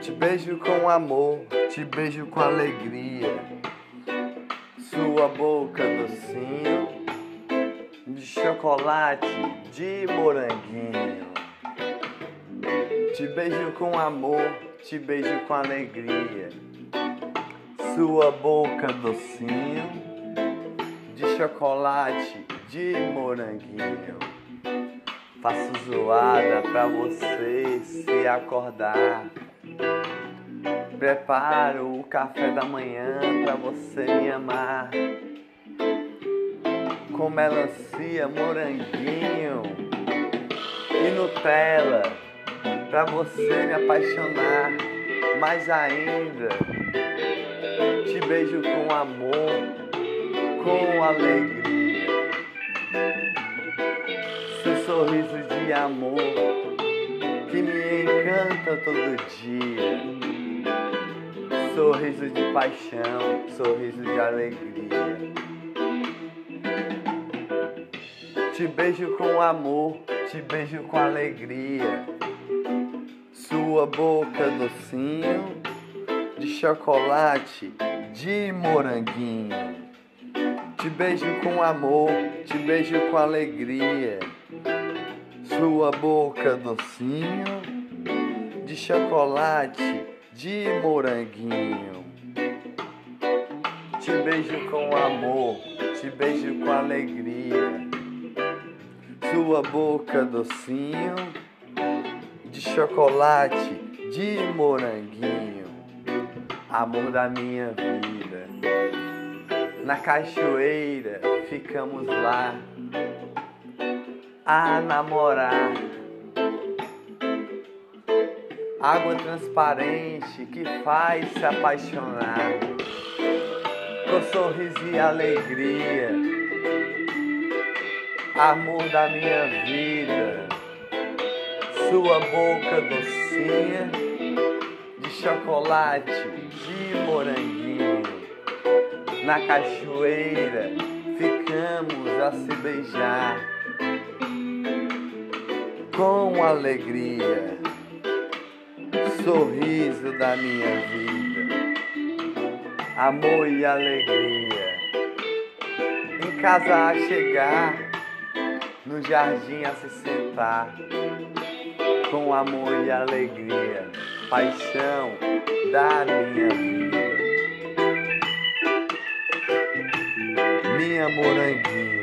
Te beijo com amor, te beijo com alegria. Sua boca docinho de chocolate, de moranguinho. Te beijo com amor, te beijo com alegria. Sua boca docinho de chocolate, de moranguinho. Faço zoada pra você se acordar. Preparo o café da manhã pra você me amar. Com melancia, moranguinho e Nutella pra você me apaixonar. Mais ainda, te beijo com amor, com alegria. Seu sorriso de amor que me encanta todo dia sorriso de paixão, sorriso de alegria. Te beijo com amor, te beijo com alegria. Sua boca docinho de chocolate, de moranguinho. Te beijo com amor, te beijo com alegria. Sua boca docinho de chocolate de moranguinho. Te beijo com amor, te beijo com alegria. Sua boca docinho de chocolate, de moranguinho. Amor da minha vida. Na cachoeira ficamos lá a namorar água transparente que faz se apaixonar, com sorriso e alegria, amor da minha vida, sua boca docinha de chocolate, de moranguinho, na cachoeira ficamos a se beijar com alegria. Sorriso da minha vida, amor e alegria. Em casa a chegar, no jardim a se sentar, com amor e alegria, paixão da minha vida. Minha moranguinho.